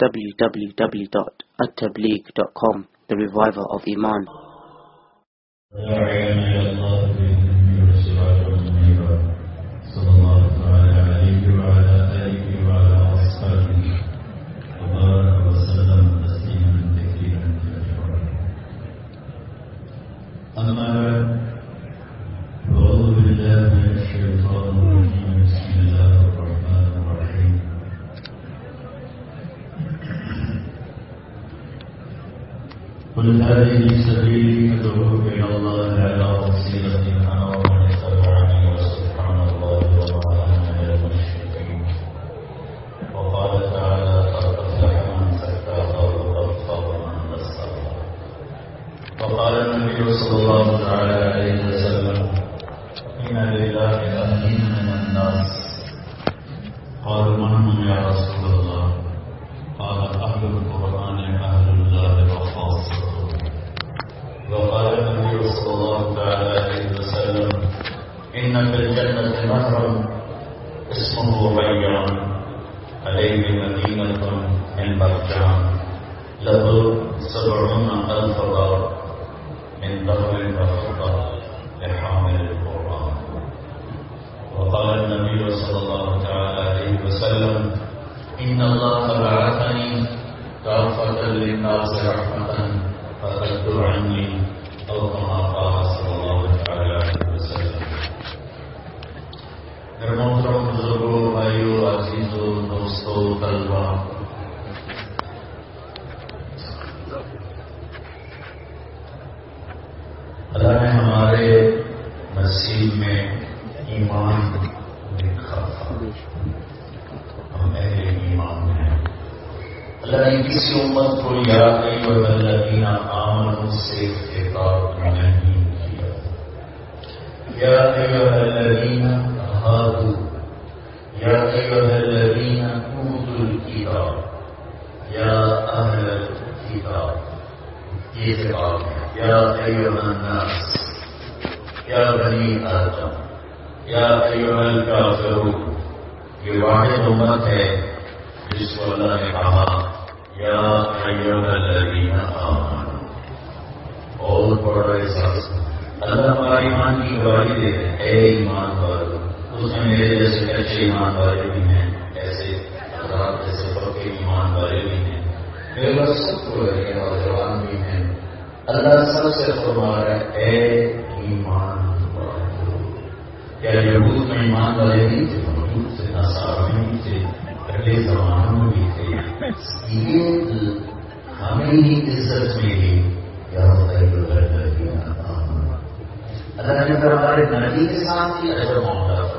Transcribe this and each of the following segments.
www.attableek.com The Reviver of Iman هذه سبيلي أدعو إلى الله. محترم بزرگوں بھائیوں عزیزوں دوستوں طلبا اللہ نے ہمارے نصیب میں ایمان لکھا ہم اہل ایمان ہیں اللہ نے کسی امت کو یاد نہیں اور الذین آمنوا سے خطاب نہیں کیا یا الذین ہادوا یا ایھا الذین اوتوا الکتاب یا اہل الکتاب یہ خطاب ہے. الناس. یا بنی آدم. یا ایھا الکافرون یہ واحد امت ہے جس کو اللہ نے کہا، یا ایوہ الذین آمنوا. اور پڑھ رہے سب اللہ ہمارے ایمان کی گواہی دے اے ایمان اس میں میرے جیسے اچھے ایمان والے بھی ہیں، ایسے حضرات جیسے پکے ایمان والے بھی ہیں۔ میرے پاس سب کو لگے نوجوان بھی ہیں۔ اللہ سب سے فرما رہا ہے، اے ایمان کیا یہود میں ایمان والے نہیں تھے؟ موجود تھے، نصارہ میں بھی تھے پہلے زمانوں میں بھی تھے۔ یہ ہمیں ہی عزت ملی یا اللہ نے اگر ہمارے نبی کے ساتھ ہی ایسا معاملہ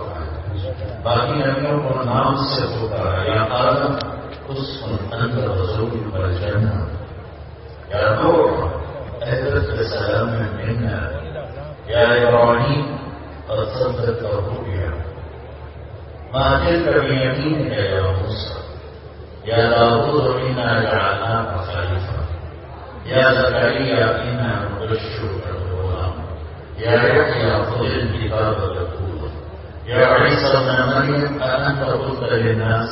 باقی نبیوں کو نام سے ہوتا ہے یا اعلیٰ اس انت رسول والجنہ يا نور أدرك سلاما منا يا إبراهيم قد صدقت الرؤيا ما تلك بيمينك يا موسى يا داوود إنا جعلنا مخالفا يا زكريا إنا نبشرك الغلام يا يحيى خذ الكتاب وتقول يا عيسى ابن مريم أأنت قلت للناس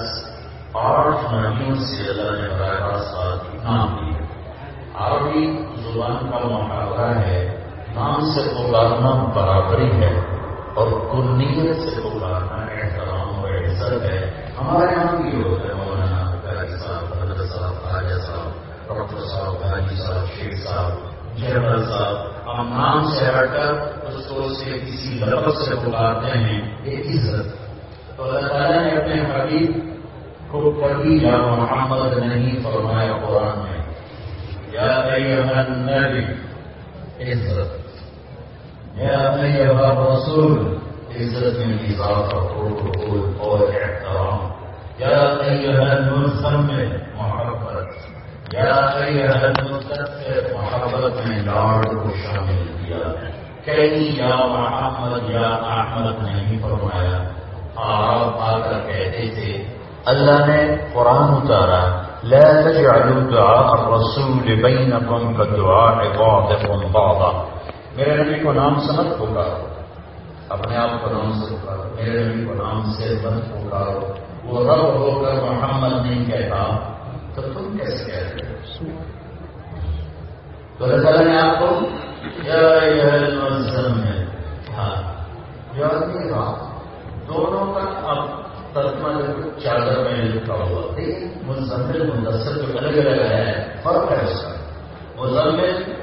عرف نبیوں سے اللہ نے براہ راست نام دیا عربی زبان کا محاورہ ہے، نام سے پکارنا برابری ہے، اور کنیت سے پکارنا احترام اور عزت ہے۔ ہمارے یہاں بھی ہوتا ہے، مولانا قاری صاحب، حضرت صاحب، خواجہ صاحب ڈاکٹر صاحب، حاجی صاحب، شیخ صاحب، جنرل صاحب، ہم نام سے ہٹ کر اس کو سے کسی لفظ سے پکارتے ہیں۔ یہ عزت تو اللہ تعالیٰ نے اپنے حبیب کو کبھی یا محمد نہیں فرمایا قرآن میں۔ یا ایہا النبی۔ عزت یا ایہا رسول عزت میں اضافہ پروٹوکول اور احترام۔ یا ایہا المزمل محبت۔ یا ایہا المدثر، محبت میں لاڈ کو شامل کیا ہے۔ کئی یا احمد یا احمد نہیں فرمایا۔ آپ آ کر کہتے تھے، اللہ نے قرآن اتارا، لا تجعلوا دعاء الرسول بينكم كدعاء بعضكم بعضا۔ میرے نبی کو نام سے پکارو۔ اپنے آپ کو نام سے پکارو۔ میرے نبی کو نام سے مت پکارو۔ وہ رب ہو کر محمد نہیں کہتا، تو تم کیسے کہتے ہو؟ تو رسالہ نے آپ کو، یا ہاں۔ دونوں کا اب ترجمہ چادر میں لکھا ہوا۔ مزمل مدثر جو الگ الگ ہے فرق ہے اس کا۔ مزمل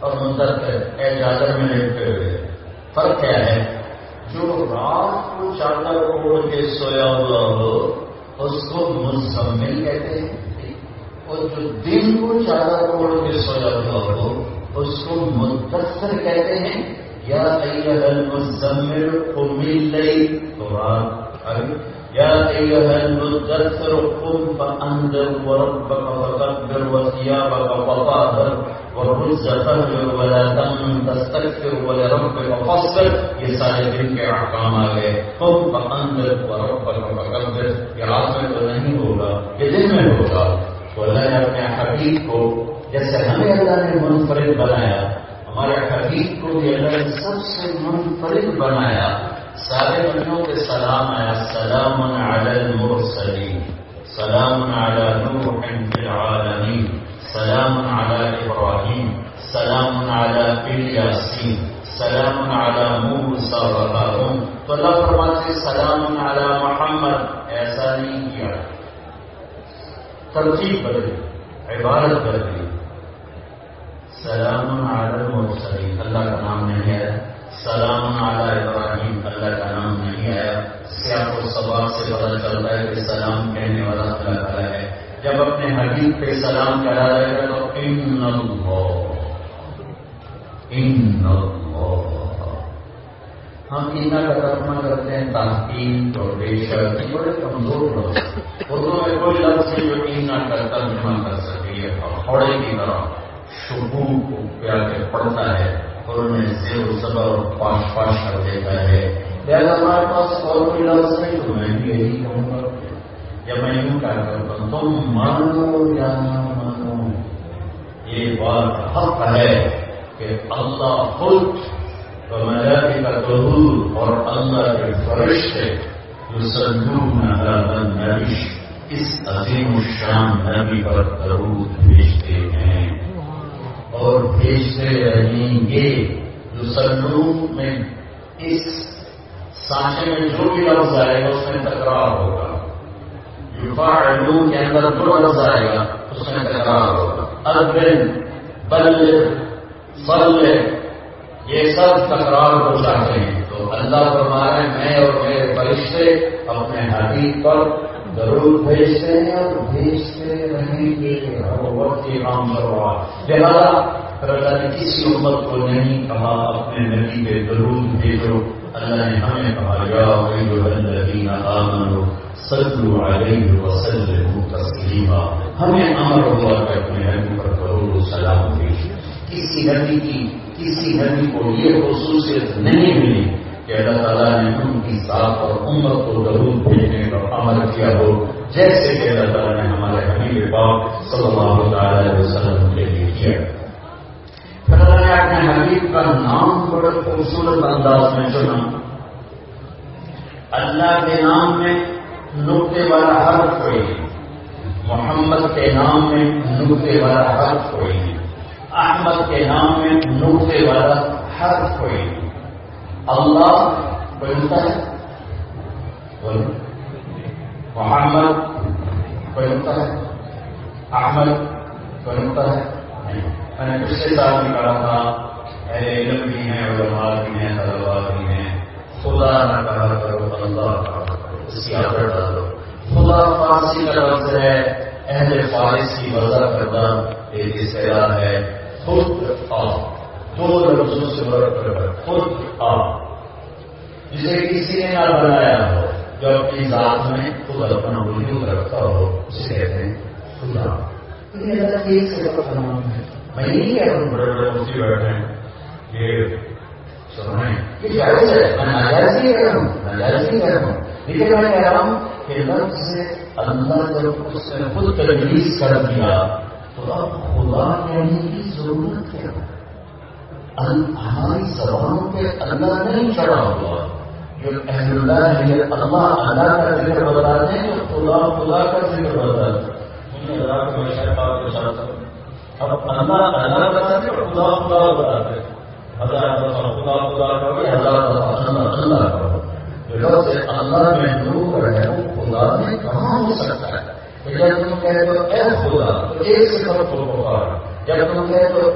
اور مندر اے چادر میں لکھتے ہوئے فرق کیا ہے؟ جو رات کو چادر اوڑھ کے سویا ہوا ہو اس کو مزمل کہتے ہیں۔ اور جو دن کو چادر اوڑھ کے سویا ہوا ہو اس کو مدثر کہتے ہیں۔ یا ایها المزمل، قم الليل. قرآن يا أيها المدثر، قم فأنذر وربك فكبر وثيابك فطهر والرز فهجر ولا تمن تستكثر ولربك فاصبر یہ سارے دن کے احکام آ گئے. قم فأنذر وربك فكبر یہ رات میں تو نہیں ہوگا، یہ دن میں ہوگا. تو اللہ نے اپنے حبیب کو جیسے ہمیں اللہ نے منفرد بنایا ہمارے حبیب کو بھی اللہ نے سب سے منفرد بنایا۔ سارے بندوں کے سلام آیا۔ سلام علی المرسلین۔ سلام علی نوح فی العالمین۔ سلام علی ابراہیم۔ سلام علی الیاسین۔ سلام علی موسیٰ و ہارون۔ تو اللہ فرماتے سلام علی محمد۔ ایسا نہیں کیا۔ ترتیب بدلی عبارت بدلی۔ سلام عالم المرسلین. اللہ کا نام نہیں ہے. سلام علی ابراہیم. اللہ کا نام نہیں ہے. سیاح و سباب سے پتا چلتا ہے کہ سلام کہنے والا اللہ تعالیٰ ہے. جب اپنے حبیب پہ سلام کرا رہے گا تو ان ان ہم اینا کا ترجمہ کرتے ہیں تحقیق اور بے شک بڑے کمزور لوگ اردو میں کوئی لفظ ہے جو اینا کا ترجمہ کر سکے ہتھوڑے کی طرح۔ شبو کو کیا کہ پڑھتا ہے، اور انہیں زیر و صبر اور پاش پاش کر دیتا ہے۔ لہٰذا ہمارے پاس اور کوئی لفظ نہیں، تو میں بھی یہی کہوں گا یا میں یوں کیا کرتا ہوں تم مانو یا نہ مانو، یہ بات حق ہے کہ اللہ خود تو ملائکہ کا ضرور اور اللہ کے فرشتے جو سلون نبی اس عظیم الشان نبی پر درود بھیجتے ہیں۔ اور بھیجتے رہیں گے۔ جو سلوک میں اس سانچے میں جو بھی لفظ آئے گا، اس میں تکرار ہوگا۔ یو کے اندر جو لفظ آئے گا، اس میں تکرار ہوگا۔ اربن بل فل یہ سب تکرار ہو جاتے ہیں۔ تو اللہ فرمایا میں اور میرے فرشتے اپنے حبیب پر ضرور بھیجتے ہیں اور بھیجتے رہیں گے وقت کی کام کروا لہٰذا اللہ نے کسی امت کو نہیں کہا، اپنے نبی کے ضرور بھیجو۔ اللہ نے ہمیں کہا، یا الذین آمنوا علیہ تسلیما۔ ہمیں امر ہوا کہ اپنے نبی پر ضرور سلام بھیجو۔ کسی نبی کی، کسی نبی کو یہ خصوصیت نہیں ملی کہ اللہ تعالیٰ نے ان کی ساتھ اور امت کو ضرور بھیجنے کا عمل کیا ہو جیسے کہ اللہ تعالیٰ نے ہمارے حمید پاک صلی اللہ تعالی وسلم کے لیے کیا۔ اللہ نے اپنے حبیب کا نام بڑے خوبصورت انداز میں چنا اللہ کے نام میں نقطے والا حرف کوئی محمد کے نام میں نقطے والا حرف کوئی احمد کے نام میں نقطے والا حرف کوئی اللہ بنتا ہے۔ محمد بنتا ہے احمد بنتا ہے میں نے پچھلے سال بھی کہا تھا اہل علم بھی ہیں علماء بھی ہیں طلبا بھی ہیں خدا نہ کہا کرو اللہ کہا کرو اس کی عادت ڈالو خدا فارسی کا لفظ ہے. اہل فارس کی وضع کردہ ایک اصطلاح ہے. خود آپ دو لفظوں سے ورک کر خود آپ جسے کسی نے نہ بنایا ہو. جو اپنی ذات میں خود اپنا وجود رکھتا ہو اسے کہتے ہیں خدا۔ میں نہیں کہہ رہا ہوں بڑے بڑے مفتی بیٹھے ہیں۔ یہ سنیں یہ جائز ہے میں ناجائز نہیں کہہ رہا ہوں ناجائز نہیں کہہ رہا ہوں۔ لیکن میں کہہ رہا ہوں کہ لفظ سے اللہ جب اس نے خود تجویز کر دیا تو اب خدا کہنے کی ضرورت کیا ہماری زبانوں پہ اللہ نہیں چڑھا ہوا۔ جو اہل اللہ ہے اللہ کا ذکر ہیں خدا کا ذکر ہیں۔ اب اللہ اللہ بتاتے اور خدا خدا بتاتے ہزار دفعہ خدا خدا کرو یا ہزار دفعہ اللہ اللہ کرو جو اللہ میں ہے وہ خدا میں کہاں ہو سکتا ہے؟ جب تم کہتے اے خدا، تو ایک کو جب تم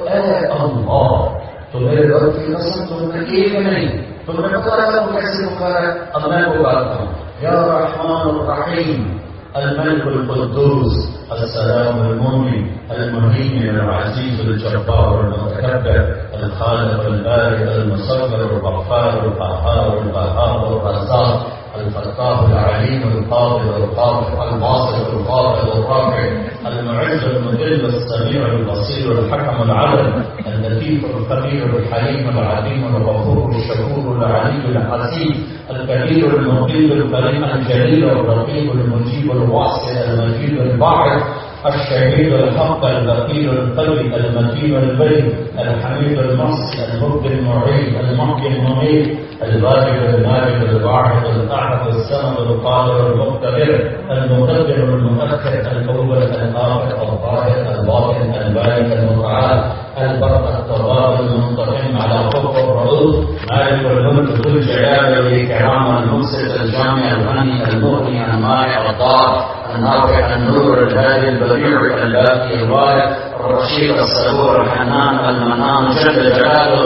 اے اللہ، تو میرے رب کی قسم تم نے ایک نہیں۔ ثم غفر له كسر قال الله اكبر يا الرحمن الرحيم. الملك القدوس. السلام المؤمن. المهيمن. العزيز الجبار. المتكبر. الخالق البارئ. المصور الغفار. القهار. القهار الرزاق. الفتاح العليم القابض القابض الباسط القابض الرافع المعز المذل السميع البصير الحكم العدل اللطيف الخبير الحليم العليم الغفور الشكور العلي الحسيب الكبير المقيم الكريم الجليل الرقيب المجيب الواسع المجيد الباعث الشهيد الحق البقيل القوي المتين البري الحميد المحصي المبدي المعيد المحيي المميت الواجب الماجد الواحد الأحد السمد القادر المقتدر المقدر المؤخر الأول الآخر الظاهر الباطن البارك المتعال البر التراب المنتقم على حب الرؤوس مالك الملك ذو الجلال والإكرام المنصف الجامع الغني المغني المائع الضار النافع النور الهادي البديع الباقي الوارث، الرشيد الصبور، الحنان المنان، جل جلاله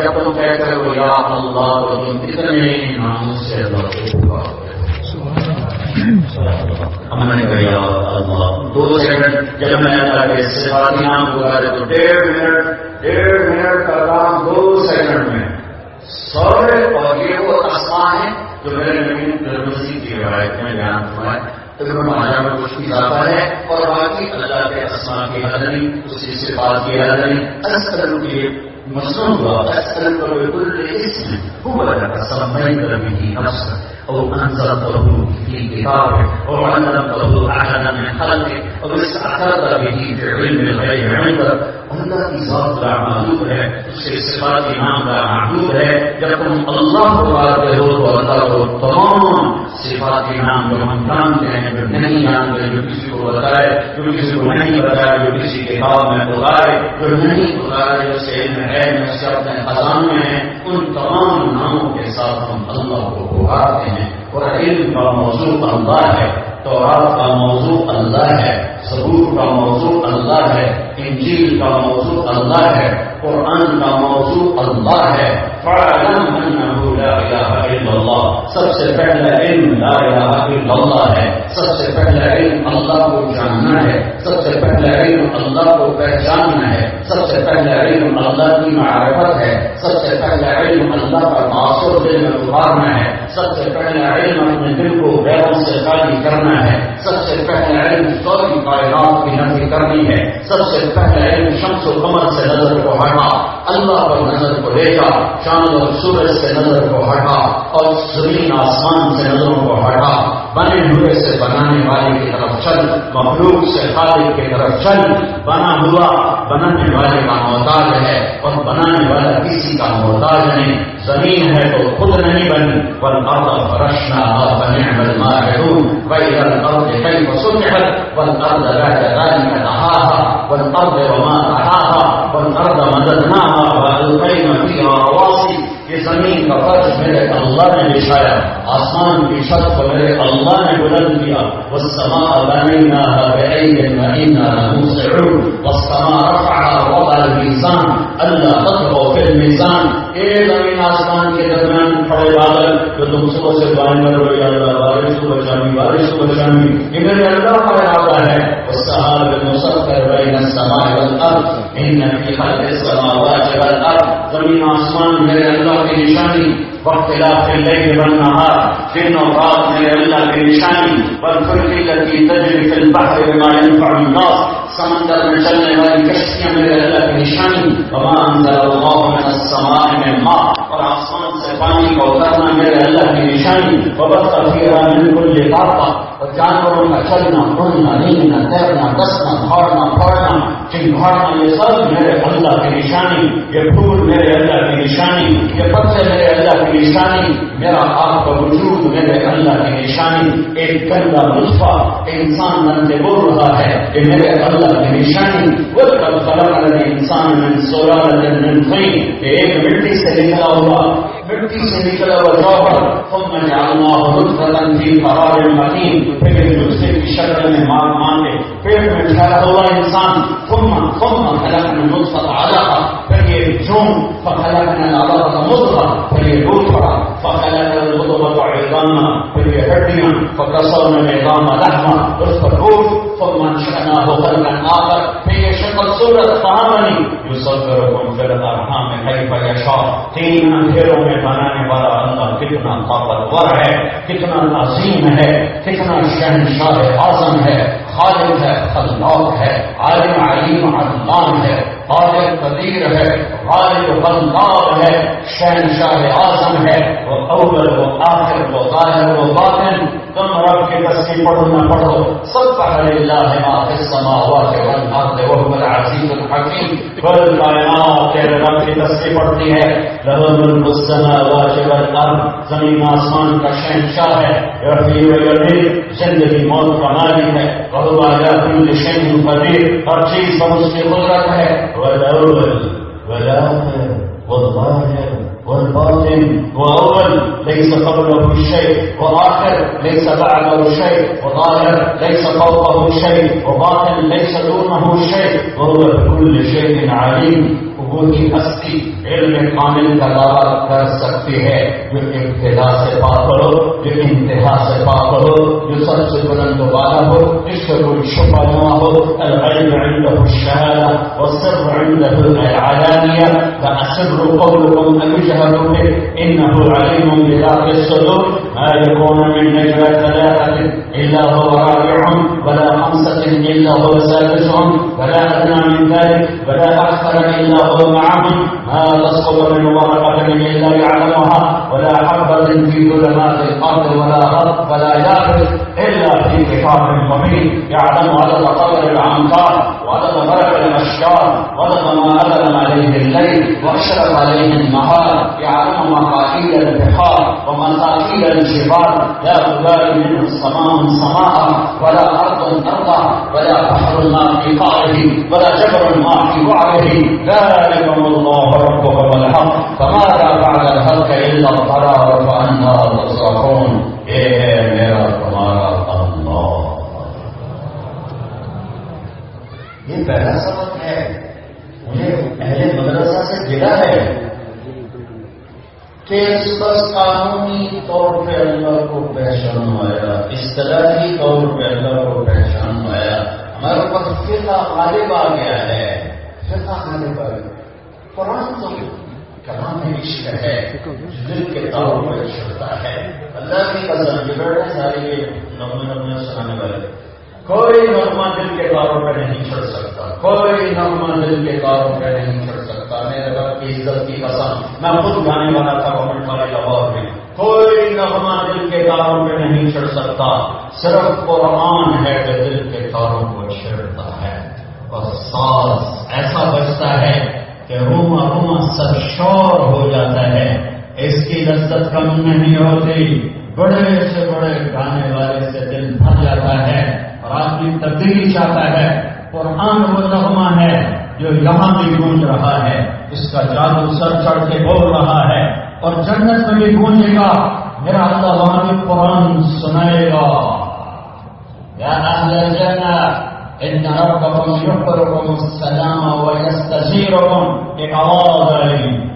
يقول كيف يا الله ومن اتني نعم سيد ہم نے کہا یا اللہ دو سیکنڈ جب میں اللہ کے صفاتی نام پکارے تو ڈیڑھ منٹ ڈیڑھ منٹ کا کام دو سیکنڈ میں سورے اور یہ وہ آسمان ہے جو میرے نبی مسیح کی روایت میں بیان ہوا ہے ابن ماجہ میں کچھ اضافہ ہے اور باقی اللہ کے اسما کی حد نہیں اس کی صفات کی حد نہیں اصل کے مسلم ہوا اصل پر بالکل اسم هو لك سميت به نفسك او انزلته في كتابك او علمته احدا من خلقك او استعترت به في علم الغيب عندك اللہ کی ذات کا معبود ہے، اس کے صفات نام کا معبود ہے۔ جب تم اللہ کو بات ہو تو اللہ کو تمام صفات نام جو ہم جانتے ہیں، جو نہیں جانتے، جو کسی کو بتائے، جو کسی کو نہیں بتائے، جو کسی کے کام میں بلائے جو نہیں بلائے جو سے ہے، جو اپنے خزانے ہیں، ان تمام ناموں کے ساتھ ہم اللہ کو پکارتے ہیں۔ اور علم کا موضوع اللہ ہے تو آپ کا موضوع اللہ ہے، ثبوت کا موضوع اللہ ہے، انجیل کا موضوع اللہ ہے، قرآن کا موضوع اللہ ہے۔ فَعَلَمْ أَنَّهُ لَا إِلَهَ سب سے پہلا علم لا الہ الا اللہ ہے۔ سب سے پہلا علم اللہ کو جاننا ہے۔ سب سے پہلا علم اللہ کو پہچاننا ہے۔ سب سے پہلا علم اللہ کی معرفت ہے۔ سب سے پہلا علم اللہ کا معصور دل میں اتارنا ہے۔ سب سے پہلے علم اپنے دل کو غیروں سے خالی کرنا ہے۔ سب سے پہلے علم سوری کائنات کی نفی کرنی ہے۔ سب سے پہلے علم شمس و قمر سے نظر کو ہٹا۔ اللہ پر نظر کو لے جا چاند اور سورج سے نظر کو ہٹا اور زمین آسمان سے نظروں کو ہٹا۔ بنے ہوئے سے بنانے والے کی طرف چل، مخلوق سے خالق کی طرف چل۔ بنا ہوا، بنانے والے کا محتاج ہے اور بنانے والا کسی کا محتاج نہیں۔ زمین ہے تو خود نہیں بنی۔ ول ارد رشنا بنعم الماهرون وإذا الأرض كيف سطحت والأرض بعد ذلك دحاها والأرض وما طحاها والأرض مددناها، وألقينا فيها رواسي۔ یہ زمین کا فرش میرے اللہ نے بچھایا، آسمان کی چھت کو میرے اللہ نے بلند کیا۔ والسماء بنيناها بعين وإنا لموسعون۔ والسماء رفعها وضع الميزان۔ ألا تطغوا في الميزان۔ اے زمین آسمان کے درمیان کھڑے بادل، جو تم صبح سے دعائیں کر رہے اللہ بارش کو بچانی بارش کو بچانی یہ میرے اللہ کا ارادہ ہے۔ والسحاب المسخر بين السماء والأرض۔ إن في خلق السماوات والأرض۔ زمین آسمان میرے اللہ کی نشانی واختلاف الليل والنهار میرے اللہ کی نشانی والفلك التي تجري في البحر بما ينفع الناس سمندر والی کشتیاں میرے اللہ کی نشانی وما أنزل الله من السماء من ماء آسمان سے پانی کو اترنا میرے اللہ وبث فيها من كل طاقة اور جانوروں کا چلنا اڑنا نیلنا تیرنا دسنا پھوڑنا یہ گھاڑنا یہ سب میرے اللہ کی نشانی یہ پھول میرے اللہ کی نشانی یہ نشانی، میرا آپ کا وجود میرے اللہ کی نشانی، ایک گندا نسخہ انسان نندے بول رہا ہے کہ میرے اللہ کی نشانی وہ خلق انسان من سولہ من ایک مٹی سے نکلا ہوا، مٹی سے نکلا ہوا جوہر۔ ثم جعلناه نطفة في قرار مكين۔ پھر ایک نطفے کی شکل میں مار مانگے پیٹ میں ٹھہرا ہوا انسان۔ ثم ثم خلقنا النطفة علقة پھر جون فخلقنا العظام مضغة فهي یہ لوٹھا فخلقنا عظاما پھر یہ ہڈیاں فكسرنا العظام لحما اس پر روح ثم انشأناه خلقا آخر پھر یہ شکل صورت کہاں بنی يصبركم في الأرحام كيف يشاء تین اندھیروں میں بنانے والا اللہ کتنا طاقتور ہے، کتنا عظیم ہے، کتنا شہنشاہ اعظم ہے خالد ہے، خلاق ہے، عالم علیم علام ہے خالد قدیر ہے، غالب غلاب ہے، شہنشاہ اعظم ہے وہ اول وہ آخر وہ ظاہر وہ باطن تم رب کی تصویر پڑھو نہ پڑھو سب کا اللہ ما فی السماوات والارض وهو العزیز الحکیم۔ کل کائنات تیرے رب کی تصویر پڑھتی ہے له ملک السماوات والارض، زمین آسمان کا شہنشاہ ہے۔ یحیی و یمیت زندگی، موت کا مالک ہے۔ وهو على كل شيء قدیر۔ ہر چیز پر اس کی قدرت ہے۔ والاول والاخر والظاهر والباطن وأول ليس قبله شيء وآخر ليس بعده شيء وظاهر ليس فوقه شيء وباطن ليس دونه شيء وهو بكل شيء عليم وہ ہستی علم کامل کا دعویٰ کر سکتی ہے، جو ابتدا سے پاک ہو، جو انتہا سے پاک ہو، جو سب سے بلند والا ہو اس کا کوئی شبہ نہ ہو العلم عنده الشهادة والسر عنده العلانية فأسر قولكم أن يجهروا به. إنه عليم بذات الصدور. ما يكون من نجوى ثلاثة إلا هو رابعهم ولا خمسة إلا هو سادسهم ولا أدنى من ذلك ولا أكثر إلا هو معهم. ما تسقط من ورقة إلا يعلمها ولا حبة في ظلمات الأرض ولا غرق ولا يابس إلا في كتاب مبين. يعلم عدد قدر الأمطار وعدد برق الأشجار أذن عليه الليل وأشرف عليه النهار يعلم مقاييد البحار ومساكيد الجبال لا تبالي منه السماء سماء ولا أرض أرضا ولا بحر ما في قعره ولا جبر ما في وعره ذلكم الله ربكم الحق فماذا بعد الخلق إلا الضرار فأنا تصرفون إيه میرا تمہارا یہ پہلا سبق ہے۔ انہیں اہل مدرسہ سے گرا ہے کہ بس قانونی طور پہ اللہ کو پہچانوایا اصطلاحی طور پہ اللہ کو پہچانوایا ہمارے پاس فقہ غالب آ گیا ہے۔ فقہ غالب آ گیا۔ قرآن تو کلام عشق ہے دل کے طور پہ چڑھتا ہے۔ اللہ کی قسم یہ بیٹھے سارے یہ نمبر نمبر سنانے والے۔ کوئی نغمہ دل کے کاروں پہ نہیں چڑھ سکتا، کوئی نغمہ دل کے کاروں پہ نہیں چڑھ سکتا۔ میرے رب کی عزت کی قسم، میں خود گانے والا تھا گورنمنٹ والے لاہور میں کوئی نغمہ دل کے کاروں پہ نہیں چڑھ سکتا، صرف قرآن ہے جو دل کے کاروں کو چھڑتا ہے۔ اور ساز ایسا بچتا ہے کہ روما روما سب شور ہو جاتا ہے۔ اس کی لذت کم نہیں ہوتی۔ بڑے سے بڑے گانے والے سے دل بھر جاتا ہے۔ اور آدمی تبدیلی چاہتا ہے، قرآن وہ نغمہ ہے، جو یہاں بھی گونج رہا ہے، اس کا جادو سر چڑھ کے بول رہا ہے، اور جنت میں بھی گونجے گا۔ میرا اللہ وہاں بھی قرآن سنائے گا۔ یا اہل ان ربکم السلام ایک آواز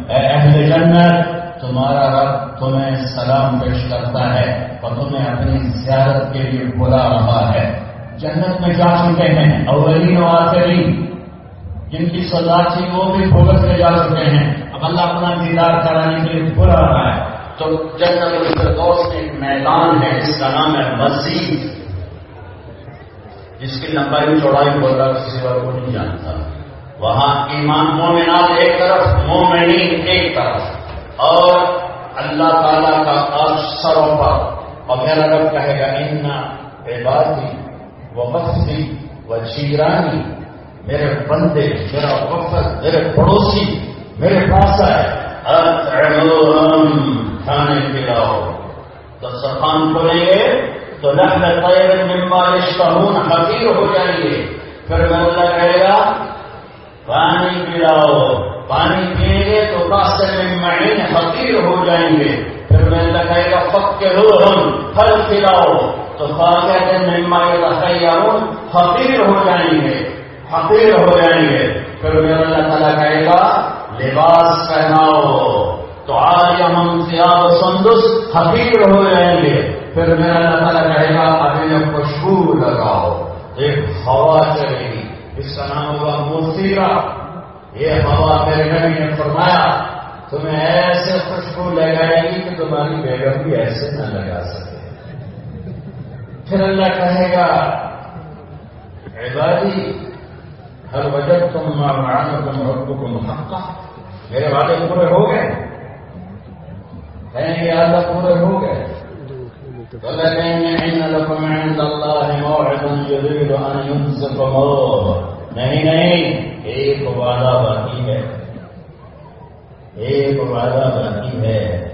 اے اہل جنت، تمہارا رب تمہیں سلام پیش کرتا ہے اور تمہیں اپنی زیارت کے لیے بلا رہا ہے۔ جنت میں جا چکے ہیں، اولین و آخرین۔ جن کی سزا تھی وہ بھی بھگت میں جا چکے ہیں۔ اب اللہ اپنا دیدار کرانے کے لیے بلا رہا ہے۔ تو جنت الفردوس میں ایک میدان ہے، جس کا نام ہے مسجد۔ جس کی لمبائی چوڑائی بول رہا کسی اور کو نہیں جانتا۔ وہاں ایمان مومنات ایک طرف، مومنین ایک طرف۔ اور اللہ تعالیٰ کا افسروں پر۔ اور میرا رب کہے گا ان عبادی و بختی و چیرانی میرے بندے، میرا وقت میرے پڑوسی، میرے پاس آئے۔ کھانے پلاؤ۔ تو سفان کھولیں گے، تو لکھ طیر مما یشتہون، حقیر ہو جائیں گے پھر میں اللہ کہے گا، پانی پلاؤ۔ پانی پیئیں گے تو راستے میں معین، حقیر ہو جائیں گے۔ پھر میں اللہ کہے گا پک کے ہم پھل پلاؤ۔ تو کہتے ہیں مما یتخیرون حقیر ہو جائیں گے حقیر ہو جائیں گے. پھر میں اللہ تعالیٰ کہے گا، لباس پہناؤ، تو آج ہم سیاب سندس حقیر ہو جائیں گے. پھر میرا اللہ تعالیٰ کہے گا ابھی خوشبو لگاؤ، ایک ہوا چلے گی. اس کا نام ہوگا موسیرا یہ ہوا میرے نبی نے فرمایا، تمہیں ایسے خوشبو لگائے گی کہ تمہاری بیگم بھی ایسے نہ لگا سکے۔ پھر اللہ کہے گا، عبادی، ہر وجہ تم مارنا تم رب کو محقا میرے وعدے پورے ہو گئے۔ کہیں گے اللہ پورے ہو گئے؟ نہیں نہیں، ایک وعدہ باقی ہے۔ ایک وعدہ باقی ہے۔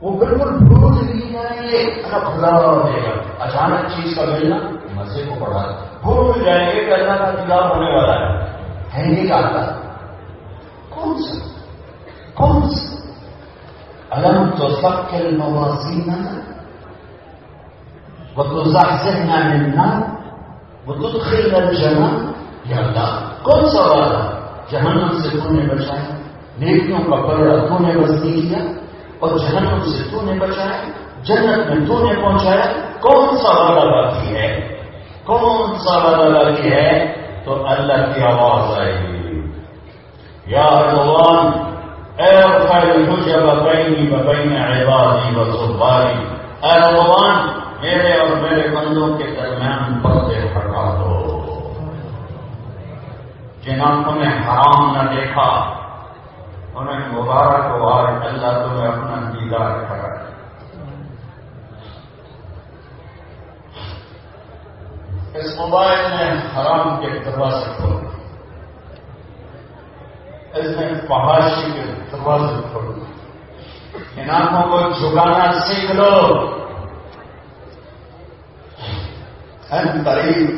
وہ بالکل بھول نہیں جائیں گے کھلا گا، اچانک چیز کا ملنا، مزے کو پڑھا بھول جائیں گے کہ اللہ کا دیدار ہونے والا ہے۔ ہے نہیں کہتا کون سا؟ کون سا؟ الم تو سب کے موازین ألم تفكر موازيننا وتزحزحنا من النار وتدخلنا الجنة یا اللہ، کون سا وعدہ جہنم سے تو نے بچایا، نیکیوں کا پلڑا تو نے بستی کیا اور جہنم سے تو نے بچایا۔ جنت میں تو نے پہنچایا کون سا وعدہ باقی ہے؟ کون سا وعدہ باقی ہے؟ تو اللہ کی آواز آئے گی یا رضوان بین عبادی و صباری۔ اے رضوان، میرے اور میرے بندوں کے درمیان پردے ہٹا دو۔ جن نے حرام نہ دیکھا، انہیں مبارک ہو آج اللہ تمہیں اپنا دیدار کرا اس موبائل نے حرام کے دروازے کھول اس میں پہاڑی کے دروازے کھولو ان کو جھکانا سیکھ لو۔ قریب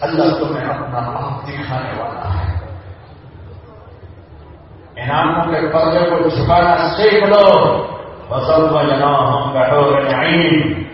اللہ تمہیں اپنا آپ دکھانے والا ہے۔ ان آنکھوں کے پردے کو جھکانا سیکھ لو۔ بسل بجنا ہم بیٹھو گے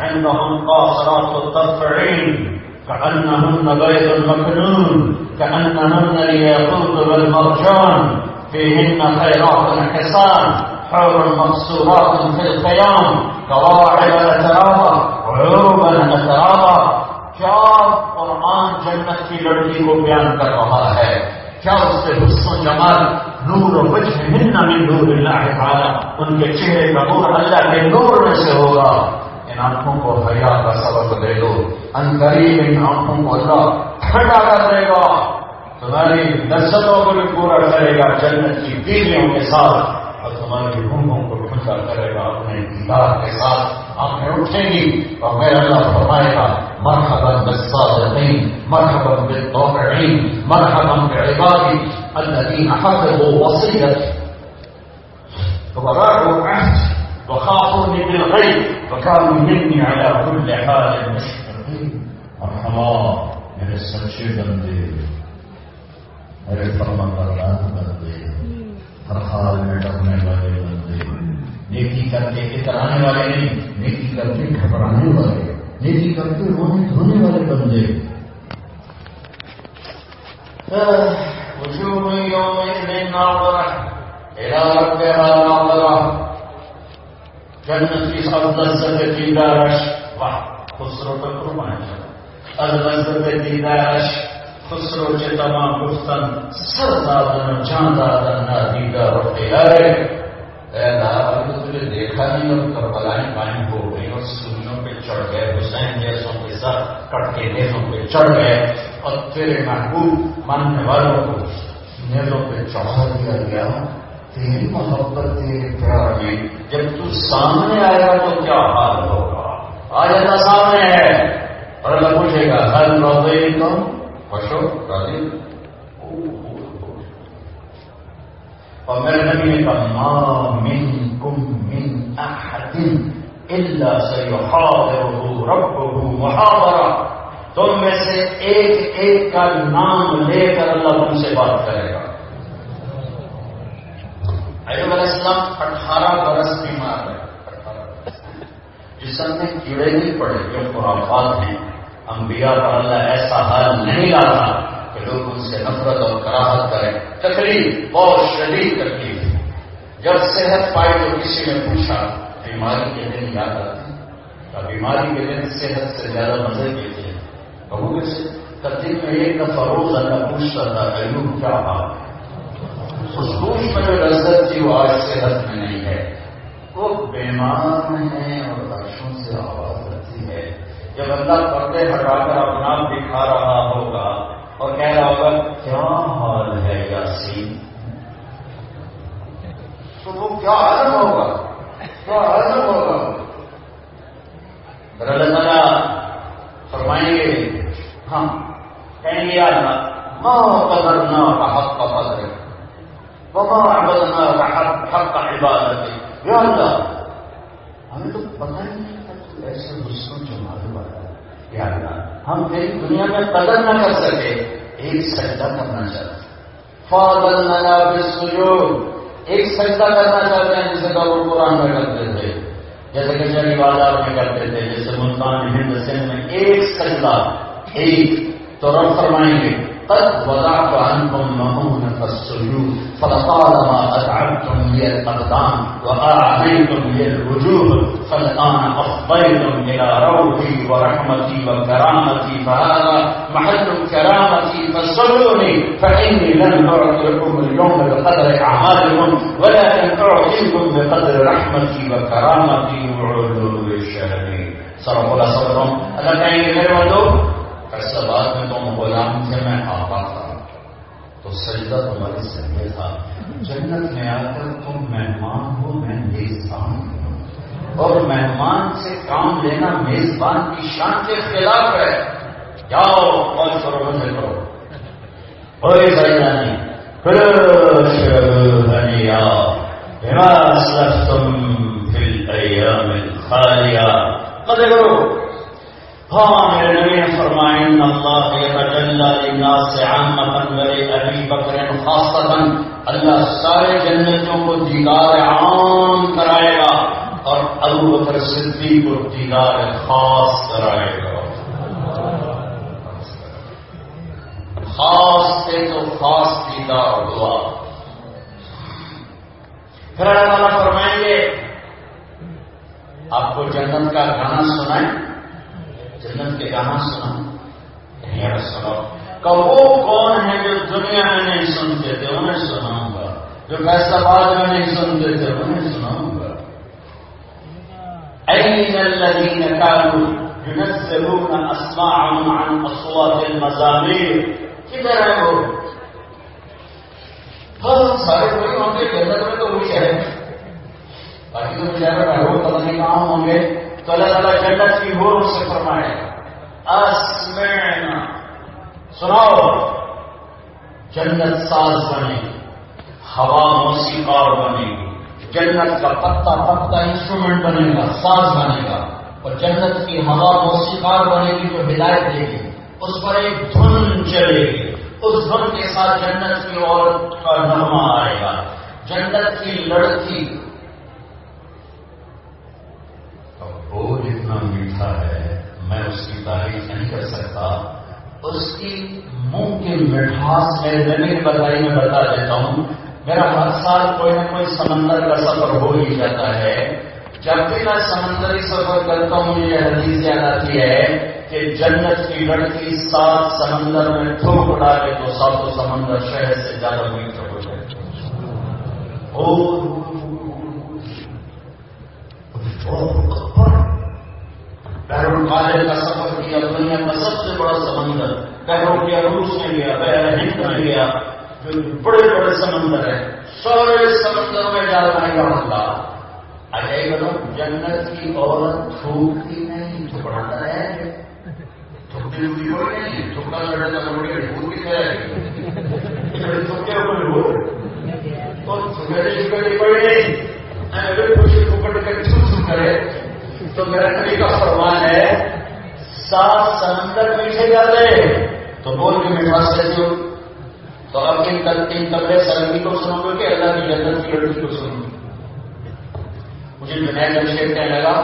عندهم قاصرات الطرفعين كأنهن بيض مكنون، كأنهن الياقوت والمرجان، فيهن خيرات حسان حور مقصورات في القيام كواعب أترابا وعروبا أترابا. چار قرآن جنت کی لڑکی کو بیان کر رہا ہے۔ کیا اس سے حسن جمال، نور و وجہ من نور اللہ تعالی؟ ان کے چہرے کا نور اللہ کے نور میں سے ہوگا۔ ان آنکھوں کو حیا کا سبق دے دو۔ ان قریب ان آنکھوں کو اللہ ٹھنڈا کر دے گا۔ تمہاری نسلوں کو بھی پورا کرے گا، جنت کی بیویوں کے ساتھ۔ اور تمہاری گھوموں کو ٹھنڈا کرے گا اپنے دیدار کے ساتھ۔ آنکھیں اٹھیں گی اور میرا اللہ فرمائے گا، مرحبا بالصادقين مرحبا بالطاعين مرحبا بعبادي الذين حفظوا وصيتي وراءوا عهد وخافوني بالغيب وكانوا مني على كل حال مشفقين. مرحبا. میرے سچے بندے میرے فرمان بردار بندے ہر حال میں ڈرنے والے بندے. نیکی کر کے اترانے والے نہیں. نیکی کر کے گھبرانے والے. نیکی کر کے رونے دھونے والے بندے. وجوه يومئذ ناظرة إلى ربها ناظرة جنت کی سب لذت دیدارش واہ، خسرو تو قربان از لذت دیدارش خسرو کے تمام گفتن سر دادن جان دادن نہ دیدار اور تیارے۔ اے اللہ تجھے دیکھا نہیں اور کربلائیں قائم ہو گئی اور سوریوں پہ چڑھ گئے، حسین جیسوں کے ساتھ کٹ کے نیزوں پہ چڑھ گئے۔ اور تیرے محبوب، ماننے والوں کو نیزوں پہ چڑھا دیا گیا تیری محبت تیرے پیار میں جب تو سامنے آئے گا تو کیا حال ہوگا؟ آج اللہ سامنے ہے۔ اور اللہ پوچھے گا، ہر روزے تم خوش ہو راضی؟ اور میرے نبی نے کہا، ما من کم من احد الا سیحاضره ربه محاضرہ تم میں سے ایک ایک کا نام لے کر اللہ تم سے بات کرے گا۔ ایوب علیہ السلام اٹھارہ برس بیمار ہے. جسم میں کیڑے نہیں پڑے، جو خرافات ہیں. انبیاء پر اللہ ایسا حال نہیں لاتا کہ لوگ ان سے نفرت اور کراہت کریں. تکلیف بہت شدید تکلیف جب صحت پائی تو کسی نے پوچھا، بیماری کے دن یاد آتی بیماری کے دن صحت سے زیادہ مزے کے تھے بہو سے تقدیم میں ایک دفعہ روز اللہ پوچھتا تھا ایوب کیا حال ہے؟ اس پوچھ جو لذت تھی وہ آج صحت میں نہیں ہے۔ وہ بیمار میں ہے اور عرشوں سے آواز آتی ہے۔ جب اللہ پردے ہٹا کر اپنا دکھا رہا ہوگا اور کہہ رہا ہوگا، کیا حال ہے یاسین؟ تو وہ کیا عالم ہوگا؟ کیا عالم ہوگا؟ اللہ، فرمائیں گے، ہم کہیں گے اللہ ماں قدر نہ حق کا قدر؟ وما عبدنا حق عبادت یا اللہ۔ ہمیں تو پتہ ہی نہیں تھا تو ایسے غصوں جو معلوم آتا ہے۔ یا اللہ، ہم تیری دنیا میں قدر نہ کر سکے، ایک سجدہ کرنا چاہتے فاضل ننا بالسجود ایک سجدہ کرنا چاہتے ہیں، جسے دور قرآن میں کرتے تھے۔ جیسے کہ شہری بازار میں کرتے تھے، جیسے ملتان ہند سندھ میں ایک سجدہ، ایک تو رب فرمائیں گے۔ قد وضعت عنكم مؤونة السجود فلطالما أتعبتم لي الأقدام وأعطيتم لي الوجوه فالآن أفضيتم إلى روحي ورحمتي وكرامتي فهذا محل كرامتي فصلوني فإني لن أعطيكم اليوم بقدر أعمالكم ولكن أعطيكم بقدر رحمتي وكرامتي وعلو شهري صرف الله كان يغير ایسا بعد میں تم غلام تھے میں آپا تھا۔ تو سجدہ تمہاری سجدے تھا جنت میں آ کر تم مہمان ہو، میں میزبان ہوں۔ اور مہمان سے کام لینا میزبان کی شان کے خلاف ہے۔ جاؤ اور کرو مجھے کرو۔ ہوئے سجدانی تم فل ایام خالیہ مزے کرو۔ ہاں میرے نے اللہ یتجلی للناس ابی بکر اللہ سارے جنتوں کو دیدار عام کرائے گا اور ابو بکر صدیق کو دیدار خاص کرائے گا۔ خاص سے تو خاص دیدار ہوا۔ پھر اللہ تعالیٰ فرمائیں گے، آپ کو جنت کا گانا سنائیں۔ جنت کے کہاں سنا۔ سنو کہ وہ کون ہے جو دنیا میں نہیں سنتے تھے؟ انہیں سناؤں گا۔ جو فیصلہ باد میں نہیں سنتے تھے، انہیں سناؤں گا۔ الذين كانوا ينزلون أسماعهم عن أصوات المزامير کدھر ہے وہ؟ ہاں سارے کوئی ہوں گے جنت میں تو وہی ہے باقی تو مجھے روز پتہ نہیں کہاں ہوں گے۔ تو اللہ تعالیٰ جنت کی ہو سے فرمائے، اسمعنا. سناؤ، جنت ساز بنے، ہوا موسیقار بنے گی جنت کا پتا پتا انسٹرومنٹ بنے گا، ساز بنے گا۔ اور جنت کی ہوا موسیقار بنے گی جو ہدایت دے گی، اس پر ایک دھن چلے گی۔ اس دھن کے ساتھ جنت کی عورت کا نغمہ آئے گا۔ جنت کی لڑکی وہ جتنا میٹھا ہے میں اس کی تعریف نہیں کر سکتا اس کی منہ کی مٹھاس میرے زمین بتائی میں بتا دیتا ہوں میرا ہر سال کوئی نہ کوئی سمندر کا سفر ہو ہی جاتا ہے جب بھی میں سمندری سفر کرتا ہوں یہ حدیث یاد آتی ہے کہ جنت کی لڑکی سات سمندر میں تھوک ڈالے تو سات سمندر شہر سے زیادہ میٹھا ہو جائے بحر القاہر کا سفر کیا، دنیا کا سب سے بڑا سمندر بحروں کیا روس میں گیا بحر ہند میں گیا، جو بڑے بڑے سمندر ہیں۔ سارے سمندر میں ڈالنے کا اللہ۔ اجے جنت کی عورت تھوکتی نہیں تھوڑا ہے تھوکتی ہوئی ہو نہیں تھوکا لڑے تو لوڑی ڈھوکی ہے۔ تھوکے ہوئے۔ ہو اور تھوڑے بڑے بڑے کچھ تھوکٹ کر چھو کرے تو میرا نبی کا فرمان ہے، سات سمندر میٹھے جا رہے تو بول کے مٹھاس کیسے ہو تو اب تین تین کپڑے سلمی کو سنو گے کہ اللہ کی جنت کی لڑکی کو سنو گے مجھے بنا جمشید کہنے لگا،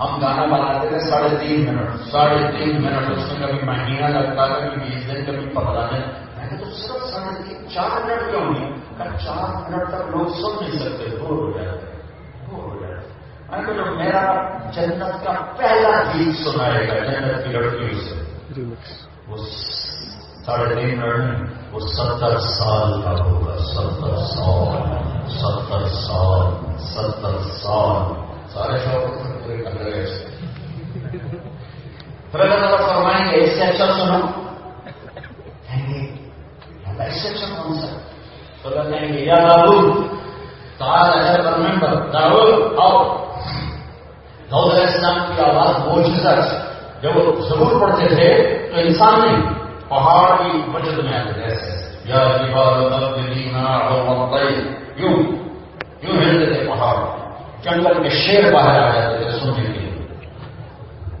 ہم گانا بناتے تھے ساڑھے تین منٹ، ساڑھے تین منٹ۔ اس میں کبھی مہینہ لگتا، کبھی بیس دن، کبھی پکڑا دیں میں نے تو صرف سمجھ تین چار منٹ کیوں نہیں؟ چار منٹ تک لوگ سن نہیں سکتے، بور ہو جاتے۔ میرا جنت کا پہلا گیت سنائے گا جنت کی لڑکیوں سے وہ ساڑھے تین منٹ وہ ستر سال کا ہوگا ستر سال ستر سال ستر سال۔ سارے شوق فرمائیں گے اس سے اچھا سنو۔ اس سے اچھا کون سا؟ تو کہیں گے یا بابو تاج اگر ریمبر داؤد آؤ۔ داؤد علیہ السلام کی آواز موجودہ جب وہ ضرور پڑھتے تھے تو انسان نہیں پہاڑ کی مجد میں آتے ایسے یا یوں یوں ہلتے تھے پہاڑ۔ جنگل کے شیر باہر آ جاتے تھے سننے کے لیے۔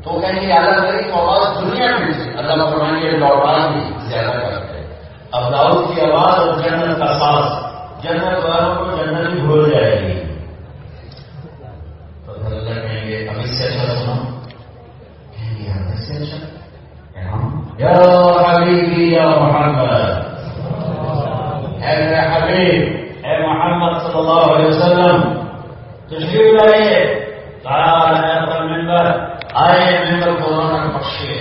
تو کہیں گے اللہ کری تو آواز دنیا میں تھی۔ اللہ فرمائیں گے لوٹان بھی زیادہ کرتے اب داؤد کی آواز اور جنت کا ساز۔ جنت والوں کو جنت بھول جائے گی۔ يا حبيبي يا محمد. يا حبيب. يا محمد صلى الله عليه وسلم. تشير لي تعال يا المنبر. أي منبر قران بخشے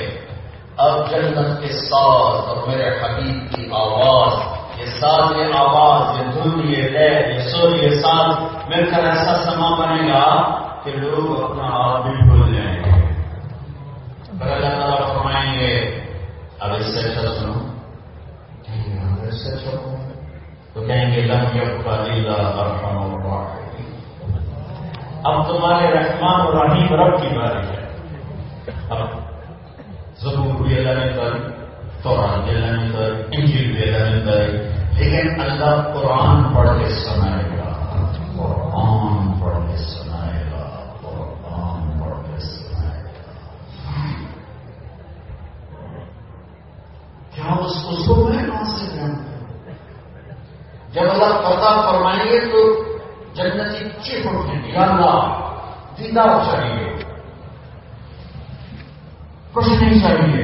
اب جنت کے ساز اور میرے حبیب کی آواز. یہ ساز یہ آواز. یہ دھن یہ لے یہ سر یہ ساز مل کر ایسا سما بنے گا کہ لوگ اپنا آپ بھی بھول جائیں گے تو کہیں گے اب تمہارے رحمان اور رحیم رب کی باری ہے۔ اب ضرور بھی اللہ نے کر، قرآن بھی اللہ نے کر، انجیل بھی اللہ نے کر، لیکن اللہ قرآن پڑھ کے سنائے گا قرآن پڑھ کے سنائے گا قرآن پڑھ کے سنائے گا کیا اس کو میں کہاں سے جانتے جب اللہ پتا فرمائیں گے تو جنتی چپ اٹھیں گے۔ اللہ دیدار چاہیے کچھ نہیں چاہیے۔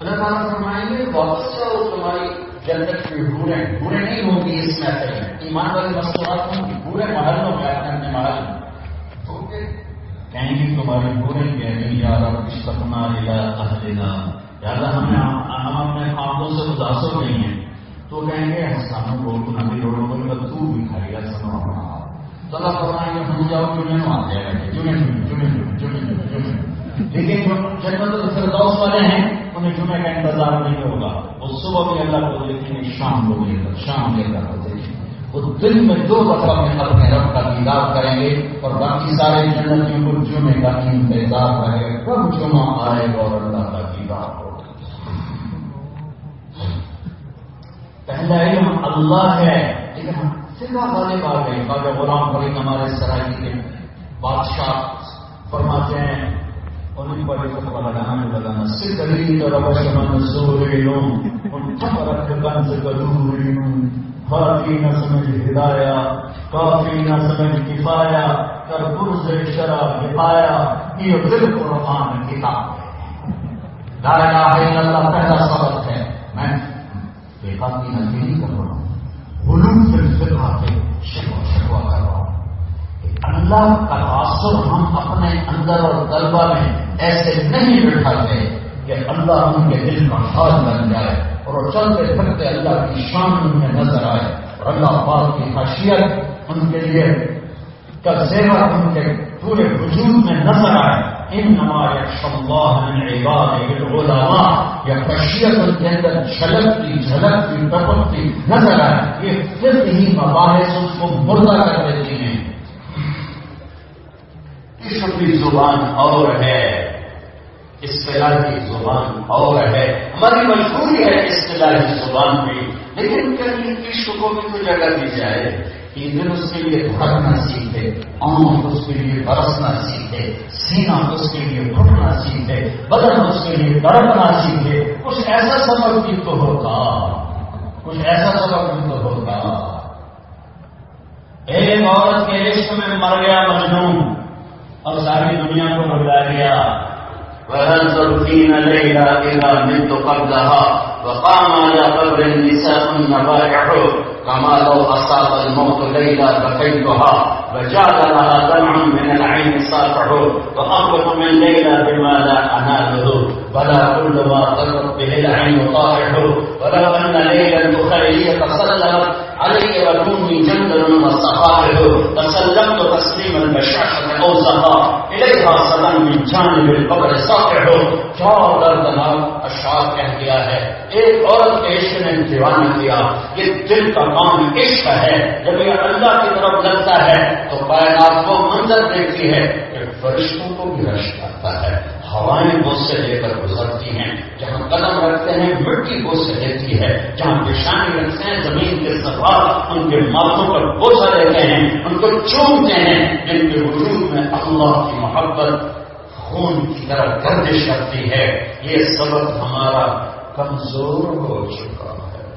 اللہ تعالیٰ فرمائیں گے، واپس جاؤ، تمہاری جنت کی بورے بورے نہیں ہوں گی اس محفل میں۔ ایمان والی مصنوعات ہوں گی بورے محلوں میں اپنے اپنے محل میں۔ کہیں گے، تمہاری بورے کہہ رہی یار اب استقنا یا اہلنا لہٰذا ہمیں ہم اپنے خاموں سے متاثر نہیں ہیں۔ تو کہیں گے ہستانوں کو نبی لوگوں کو تو تو بھی کھائی گا سما تو اللہ فرمائیں گے ہم جاؤ جمعے میں آ جائے گا جمعے جمعے جمعے جمعے لیکن جو جنت الفردوس والے ہیں، انہیں جمعے کا انتظار نہیں ہوگا۔ وہ صبح بھی اللہ کو دیکھیں گے شام کو لے کر شام لے کر دیکھیں وہ دن میں دو دفعہ میں اپنے رب کا دیدار کریں گے اور باقی سارے جنتوں کو جمعے کا انتظار رہے گا کب جمعہ آئے گا اور اللہ کا دیدار ہوگا؟ پہلا علم اللہ ہے، لیکن ہم سیدھا والے بات ہے بابا غلام فرید ہمارے سرائی کے بادشاہ فرماتے ہیں بڑے لگانا لگانا تو ان کنز نہ سمجھ ہدایا کافی نہ سمجھ کفایا کر برز شراب کفایا یہ دل قرآن کتاب ہے۔ لا الہ الا اللہ، پہلا سبق ہے، میں دیکھا کی نظر نہیں کر رہا ہوں علوم سے فکر کے شکوا شکوا کر رہا ہوں اللہ کا تاثر ہم اپنے اندر اور طلبہ میں ایسے نہیں بٹھاتے کہ اللہ ان کے دل کا خاص بن جائے اور وہ چلتے پھرتے اللہ کی شان ان میں نظر آئے اور اللہ پاک کی خاصیت ان کے لیے کا زیور ان کے پورے وجود میں نظر آئے ان نمایاں علماء یا خشیت کے اندر جھلکتی جھلکتی ٹپکتی نظر آئے یہ پھر ہی مباحث اس کو مردہ کر دیتی ہیں. عشق کی زبان اور ہے. اصطلاحی زبان اور ہے. ہماری مجبوری ہے اصطلاحی زبان بھی لیکن کہیں عشق کو بھی تو جگہ دی جائے. کہ دل اس کے لیے دھڑکنا سیکھے آنکھ اس کے لیے برسنا سیکھے سینا اس کے لیے گھٹنا سیکھے بدن اس کے لیے تڑپنا سیکھے کچھ ایسا سبق بھی تو ہوتا۔ کچھ ایسا سبق بھی تو ہوتا۔ ایک عورت کے عشق میں مر گیا مجنون اور ساری دنیا کو بگڑا گیا۔ وَهَنْ لَيْلَا إِذَا مِنْتُ قَبْلَهَا وَقَامَ عَلَى كما لو أصاب الموت ليلة بكيتها فجعل لها دمع من العين صافح وأخبط من ليلة بما لا أناله. ولا كل ما قرت به العين طائح ولو أن ليلة الخيرية تسلمت علي وكوني جندل والصحائح تسلمت تسليما بشاشة أوسها إليها سلام من جانب القبر صافح چار دردناک اشعار کہہ دیا ہے. ایک عورت کے عشق نے دیوانہ کیا. یہ دل کا کام عشق ہے. جب یہ اللہ کی طرف لگتا ہے تو کائنات کو منظر دیکھتی ہے کہ فرشتوں کو بھی رش کرتا ہے. ہوائیں بوس سے لے کر گزرتی ہیں، جہاں قدم رکھتے ہیں، مٹی بوس سے لیتی ہے، جہاں پیشانی رکھتے ہیں، زمین کے سوال ان کے ماتھوں پر بوسا لیتے ہیں، ان کو چومتے ہیں، جن کے وجود میں اللہ کی محبت خون کی طرح گردش کرتی ہے۔ یہ سبق ہمارا کمزور ہو چکا ہے۔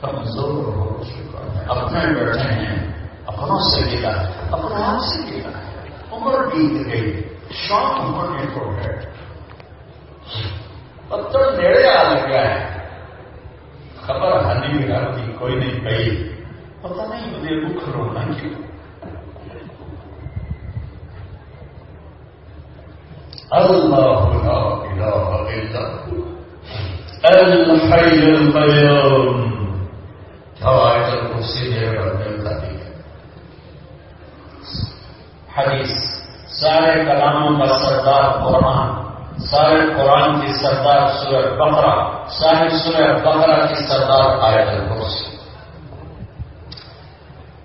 کمزور ہو چکا ہے۔ اپنے بیٹھے ہیں، اپنوں سے گلا ہے اپنے آپ سے گلا ہے عمر بیت گئی۔ شوق عمر میں کو ہے۔ پتھر نیڑے آ لگا ہے۔ خبر ہانی بھی رہتی کوئی نہیں گئی پتہ نہیں مجھے بخ رونا کیوں الله لا إله إلا هو۔ الحي القيوم روایت القدسی دے کر ملتا ہے حدیث۔ سارے کلاموں کا سردار قرآن، سارے قرآن کی سردار سورہ بقرہ، سارے سورہ بقرہ کی سردار آیت القدسی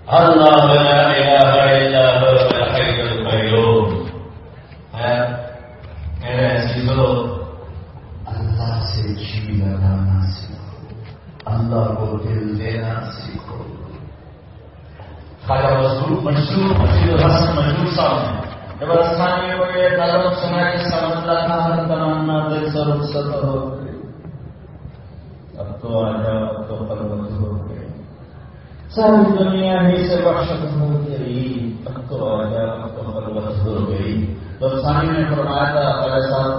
اللہ لا الہ الا هو الحي القيوم ہے، میرے عزیزو، اللہ سے جی لگانا سیکھو۔ اللہ کو دل دینا سیکھو۔ خاجہ مزدور مشہور مسجد الحسن مشہور صاحب نے جب میں کوئی نظر سنا کہ سمجھ تھا ہر تمنا دل سر سر ہو اب تو آ جاؤ اب تو پروت ہو گئی ساری دنیا ہی سے بخشت ہو گئی اب تو آ جاؤ اب تو پروت ہو گئی تو سانی نے فرمایا تھا پہلے سال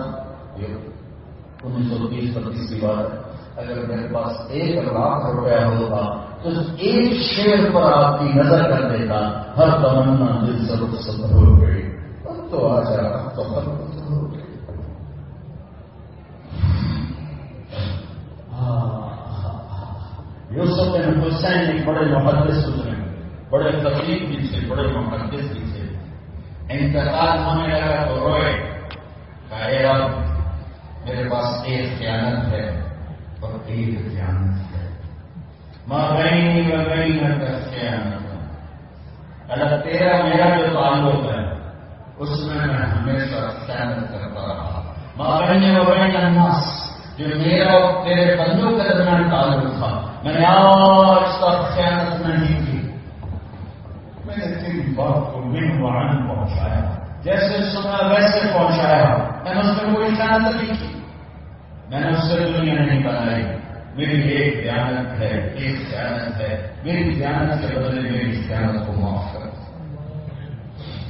انیس سو تیس پچیس کی بات اگر میرے پاس ایک لاکھ روپیہ ہوتا تو ایک شیر پر آپ کی نظر کر دیتا ہر تمنا دل سے رخصت ہو گئی تو آ جا۔ تو یوسف بن حسین ایک بڑے محدث گزرے بڑے تکلیف بھی تھے، بڑے محدث بھی تھے۔ انتقال ہونے لگا تو روئے۔ کہے رب، میرے پاس ایک خیانت ہے اور ایک خیانت ہے۔ ماں گئی میں گئی نہ کر خیانت۔ اللہ، تیرا میرا جو تعلق ہے اس میں میں ہمیشہ خیانت کرتا رہا ماں و الناس، جو میرا اور تیرے بندوں کے درمیان تعلق تھا، میں نے آج تک خیانت نہیں کی میں نے تیری بات کو من وعن پہنچایا۔ جیسے سنا ویسے پہنچایا۔ میں نے اس میں کوئی خیانت نہیں کی۔ میں نے اس سے دنیا نہیں بنائی۔ میری ایک خیانت ہے، ایک خیانت ہے۔ میری خیانت کے بدلے میری خیانت کو معاف کر۔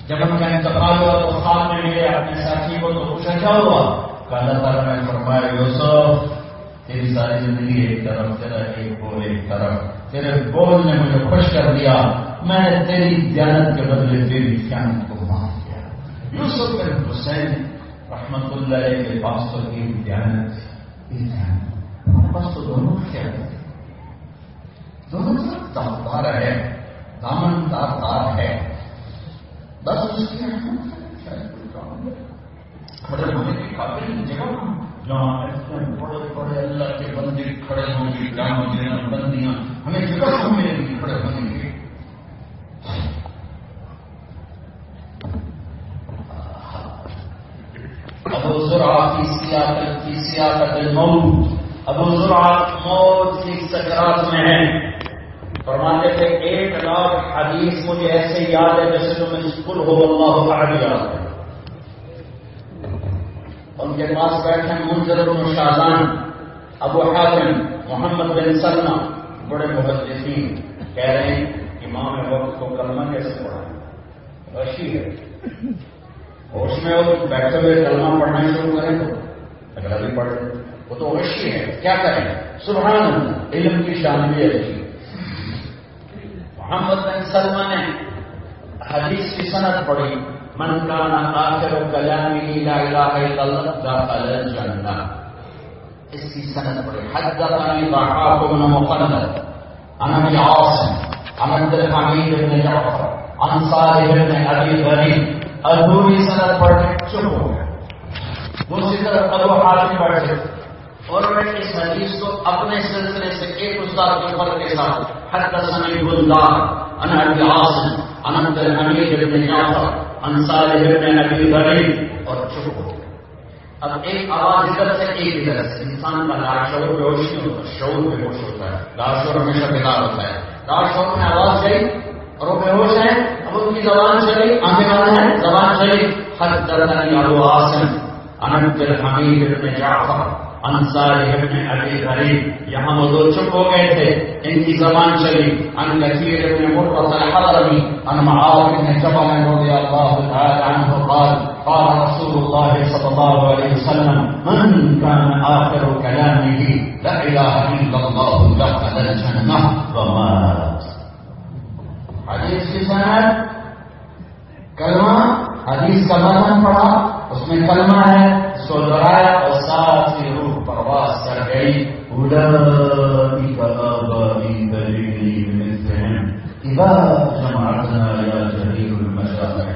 جب ہم کا انتقال ہوا تو خواب میں ملے اپنے ساتھی کو تو پوچھا، کیا ہوا؟ کہ اللہ تعالیٰ نے فرمایا، یوسف، تیری ساری زندگی ایک طرف تیرا ایک بول، ایک طرف تیرے بول نے مجھے خوش کر دیا۔ میں نے تیری دیانت کے بدلے تیری خیانت کو معاف کیا۔ یوسف بن حسین رحمت اللہ کے پاس تو ایک دیانت پاس تو دونوں خیانت دونوں طرف تاردار ہے، دامن تاردار ہے۔ بس اس کی کھڑے ہونے کے قابل جگہ جہاں اتنے بڑے بڑے اللہ کے بندے کھڑے ہوں گے گرام دینا بندیاں، ہمیں جگہ ہم ملے گی کھڑے ہونے کے ابو ذرا کی سیاست کی سیاست موت۔ ابو ذرا موت کی سکرات میں ہے۔ فرماتے تھے ایک لاکھ حدیث مجھے ایسے یاد ہے جیسے تمہیں اسکول ہو اللہ احد یاد ہے. ان کے پاس بیٹھے منظر بن ابو حاتم، محمد بن سلمہ، بڑے محدثین، کہہ رہے ہیں امام وقت کو کلمہ کیسے پڑھا؟ وشی ہے۔ ہوش میں وہ بیٹھے ہوئے کلمہ پڑھنا شروع کریں تو اگلا بھی پڑھ وہ تو وشی ہے، کیا کریں؟ سبحان علم کی شان بھی اچھی محمد بن سلمہ نے حدیث کی صنعت پڑھی، من كان آخر كلامه لا إله إلا الله دخل الجنة اس کی سند پڑے حدثني ضحاك بن مقلد، عن ابي عاصم، عن عبد الحميد بن جعفر، عن صالح بن ابي غريب ادھوری سند پڑھنے چپ ہو گیا دوسری طرف ابو حاتم بیٹھے۔ اور میں اس حدیث کو اپنے سلسلے سے ایک استاد کے فرق کے ساتھ حدثني بندار عن ابي عاصم، عن عبد الحميد بن جعفر انصار ابن نبی بڑی اور چپ ہو اب ایک آواز ادھر سے ایک ادھر سے انسان کا لاش شعور بے ہوش نہیں ہوتا شعور بے ہوش ہوتا ہے۔ لاش شعور ہمیشہ بیکار ہوتا ہے۔ لاش شعور میں آواز گئی اور وہ بے ہوش ہے، اب ان کی زبان چلی، آنے والا ہے، زبان چلی۔ حد درد ابو آسم انت الحمید ابن جعفر انصار ابن ابی غریب۔ یہاں وہ دو چپ ہو گئے تھے۔ ان کی زبان چلی۔ ان کثیر ابن مرت الحضرمی ان معاذ بن جبل رضی اللہ تعالی عنہ قال قال رسول الله صلى الله عليه وسلم، من كان آخر كلامه لا إله إلا الله دخل الجنة ومات حدیث کی سند، کلمہ، حدیث کا متن پڑھا، اس میں کلمہ ہے saudara usafiru perwasakai أولئك آبائي بليلي بمثلهم إذا جمعتنا يا جليل المشاعر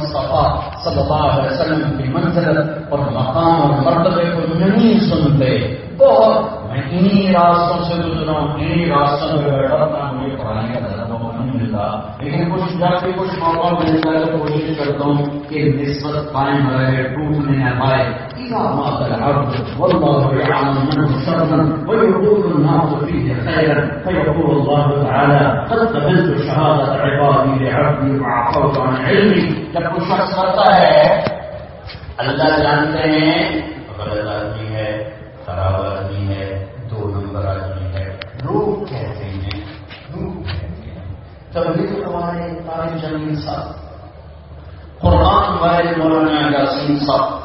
حبیب مصطفیٰ صلی اللہ علیہ وسلم کی منزلت اور مقام اور مرتبے کو نہیں سنتے۔ بہت۔ میں انہی راستوں سے گزرا ہوں انہیں راستوں میں بیٹھا تھا مجھے پڑھانے کا زیادہ موقع نہیں ملتا۔ لیکن کچھ جب بھی کچھ موقع ملتا ہے تو کوشش کرتا ہوں کہ نسبت قائم رہے، ٹوٹنے نہ پائے۔ العبد والله يعلم ويقول الناس فيه خيرا. فيقول الله تعالى قد قبلت شهادة عبادي لعبدي وعفوت عن علمي. جب کوئی شخص کرتا ہے، اللہ جانتے ہیں غلط آدمی ہے، خراب آدمی ہے، دو نمبر آدمی ہے لوگ کہتے ہیں؟ لوگ کہتے ہیں؟ تبھی تو ہمارے صاحب، قرآن والے مولانا یاسین صاحب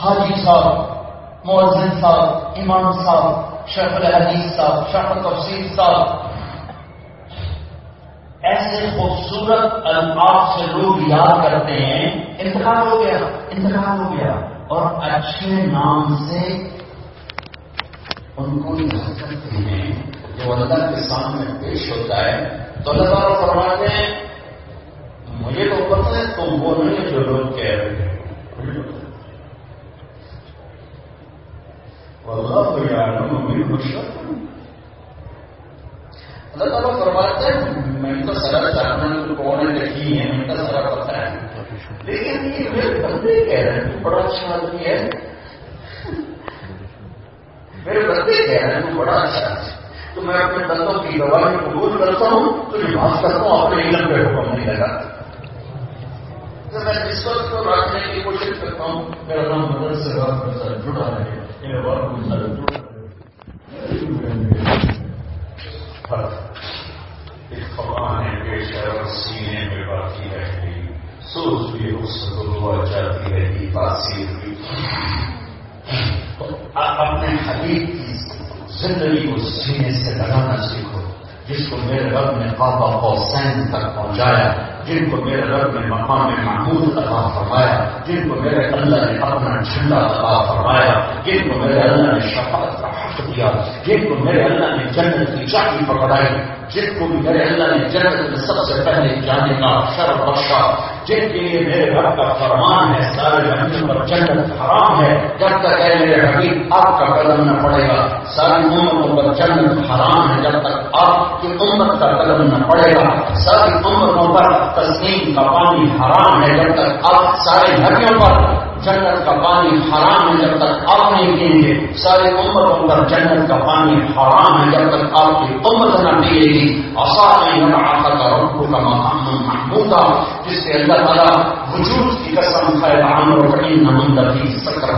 حاجی صاحب مؤذن صاحب، امام صاحب شیخ الحدیث صاحب شیخ تفسیر صاحب. ایسے خوبصورت الفاظ سے لوگ یاد کرتے ہیں انتخاب ہو گیا انتخاب ہو گیا، اور اچھے نام سے ان کو یاد کرتے ہیں۔ جو اللہ کے سامنے پیش ہوتا ہے، تو اللہ تعالیٰ فرماتے ہیں، مجھے تو پتہ ہے تم وہ نہیں جو لوگ کہہ رہے ہیں۔ والله يعلم منه الشر اللہ تعالیٰ فرماتے ہیں میں تو سارا جاننا کون لکھی ہے، میں تو سارا پتہ ہے۔ لیکن یہ میرے بندے کہہ رہے ہیں، بڑا اچھا آدمی ہے۔ میرے بندے کہہ رہے ہیں تو بڑا اچھا ہے۔ تو میں اپنے بندوں کی گواہی قبول کرتا ہوں، تو لباس کرتا ہوں، اپنے علم پہ حکم نہیں لگاتا۔ میں جس وقت کو رکھنے کی کوشش کرتا ہوں، میرا نام مدد سے وقت جڑا رہے۔ میرے وقت سر سینے میں باقی رہ گئی سوچ بھی اس کو دعا جاتی رہی تاثیر بھی اپنے حبیب کی زندگی کو سینے سے لگانا سیکھو جس کو میرے رب نے قابا حسین تک پہنچایا جن کو میرے رب نے مقام محمود عطا فرمایا، جن کو میرے اللہ نے اپنا جھنڈا عطا فرمایا، جن کو میرے اللہ نے شفاعت کا جن کو میرے اللہ نے جنت کی چاٹی پکڑائی جن کو بھی میرے اللہ نے جنت میں سب سے پہلے جانے کا شرف بخشا، جن کے لیے میرے رب کا فرمان ہے، سارے زمین پر جنت حرام ہے، جب تک ہے میرے حبیب آپ کا قدم نہ پڑے گا، ساری امتوں پر جنت حرام ہے، جب تک آپ کی امت کا قدم نہ پڑے گا، ساری امتوں پر تسلیم کا پانی حرام ہے، جب تک آپ سارے نبیوں پر جنت کا پانی حرام ہے جب تک آپ نہیں پیئیں گے۔ سارے امتوں پر جنت کا پانی حرام ہے جب تک آپ کی امت نہ پیے گی۔ آسان ربو کا مقام محمود جس سے اللہ تعالیٰ وجود کی قسم اٹھائے عامر و کریم نمندہ کی سکر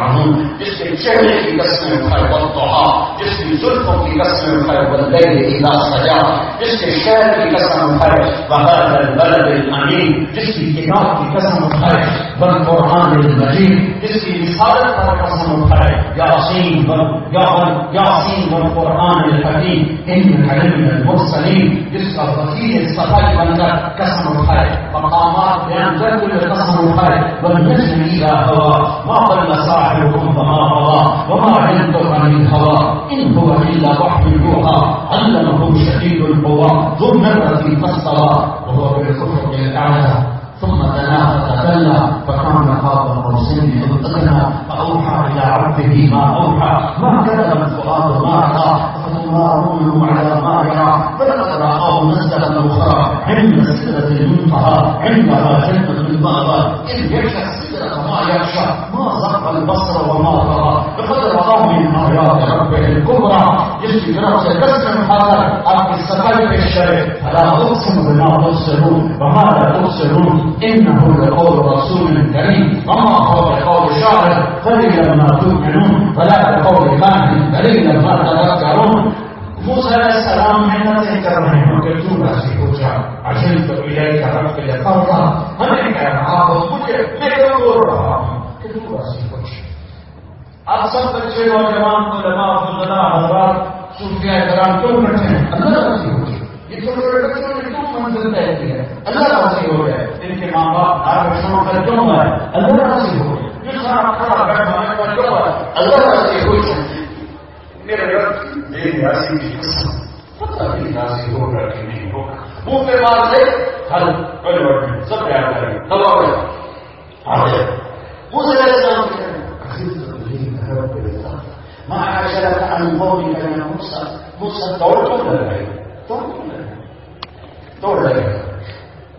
ہوں۔ جس کے چہرے کی قسمیں اٹھائے بلتوہا جس کی ظلفوں کی قسمیں اٹھائے بلدیر اذا سجا۔ جس کے شہر کی قسم اٹھائے بہر البلد الامین جس کی کتاب کی قسم اٹھائے بل قرآن عبد المجيد اسمي صادق يا عصيم يا يا القران الحكيم. انك لمن المرسلين يسقط فيه الصفات بندر كسم الخلق مقامات لم تكن قسم اذا هوى ما ضل صاحبكم فما غوى وما علمتم من هوى إن هو إلا وحي يوحى. علمه شديد القوى. ذو مره فاستوى وهو بالافق الأعلى. ثم دنا فتدلى فكان قاب قوسين أو فأوحى إلى عبده ما أوحى. ما كذب الفؤاد ما راى فتمارونه على ما يرى فلقد رآه نزله أخرى عند سدرة المنتهى عندها جنه المأوى إذ يغشى السدره ما يغشى ما زق البصر وما طغى. خاطر اقوم منها يا رب الكبرى يشفي نفسك بس من خاطر ابقي السفر في الشرك فلا اقسم بما تبصرون وما لا تبصرون؟ إنه لقول رسول كريم. وما هو قول شاعر قليلا ما تؤمنون. فلا بقول كاهن قليلا ما تذكرون. موسى علیہ السلام عندما نہیں کر رہے ہیں کہ کیوں راضی ہو جا عشان تو الہی کا رب کے لیے فرض ہمیں کہنا آپ مجھے میں آپ سب بچے نوجوان کو لگا فضلا حضرات، صوفیاء کرام کیوں بیٹھے ہیں؟ اللہ راضی ہو جائے یہ چھوٹے چھوٹے بچوں نے کیوں منزل طے کی ہے اللہ راضی ہو جائے ان کے ماں باپ ہر بچوں کا کیوں ہے اللہ راضی ہو جائے جو سارا کھڑا بیٹھ ہونے کا کیوں ہے اللہ راضی ہو جائے میرے رب میری راضی کی قسم۔ پتہ نہیں راضی ہوگا کہ نہیں ہوگا منہ پہ مار دے ہر کوئی سب پیار کریں گے۔ دبا ہو جائے۔ آ جائے۔ منہ سے السلام ما عجلك عن قومك يا موسى؟ موسى دوڑ کیوں لگائے دوڑ کیوں لگائے دوڑ لگے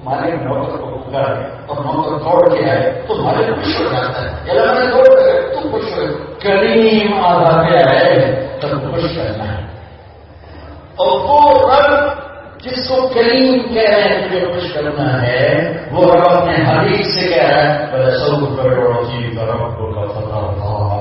مالک نوکر کو پکار اور نوکر دوڑ کے آئے تو مالک خوش ہو جاتا ہے اللہ میں دوڑ گئے تو خوش ہو کریم آدھا پہ آئے تب خوش کرنا ہے اور وہ رب جس کو کریم کہہ رہے ہیں تجھے خوش کرنا ہے وہ رب اپنے حبیب سے کہہ رہا ہے بڑے سب کروڑوں جی رب کو کا فتح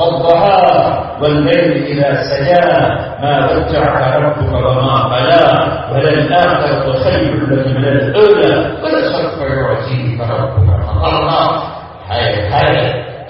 والضحى والليل إذا سجى. ما ودعك ربك وما قلى وللآخرة خير لك من الأولى. ولسوف يعطيك ربك فقرى هاي هاي.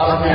أبن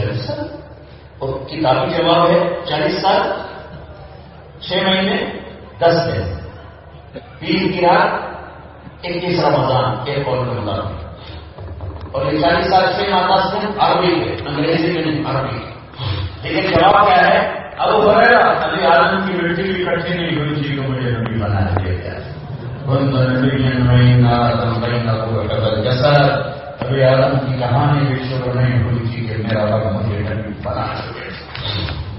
جواب سال اور کتابی جواب ہے چالیس سال، چھ مہینے، دس دن۔ پیر کی رات، اکیس رمضان، ایک اور رمضان۔ اور یہ چالیس سال، چھ ماہ دس دن عربی کے، انگریزی میں نہیں، عربی۔ لیکن جواب کیا ہے؟ اب وہ ابھی آدم کی بیٹی بھی اکٹھی نہیں ہوئی تھی کہ مجھے نبی بنا دیا گیا جیسا ابھی آدم کی کہانی بھی شروع نہیں ہوئی تھی کہ میرا رب مجھے نبی بنا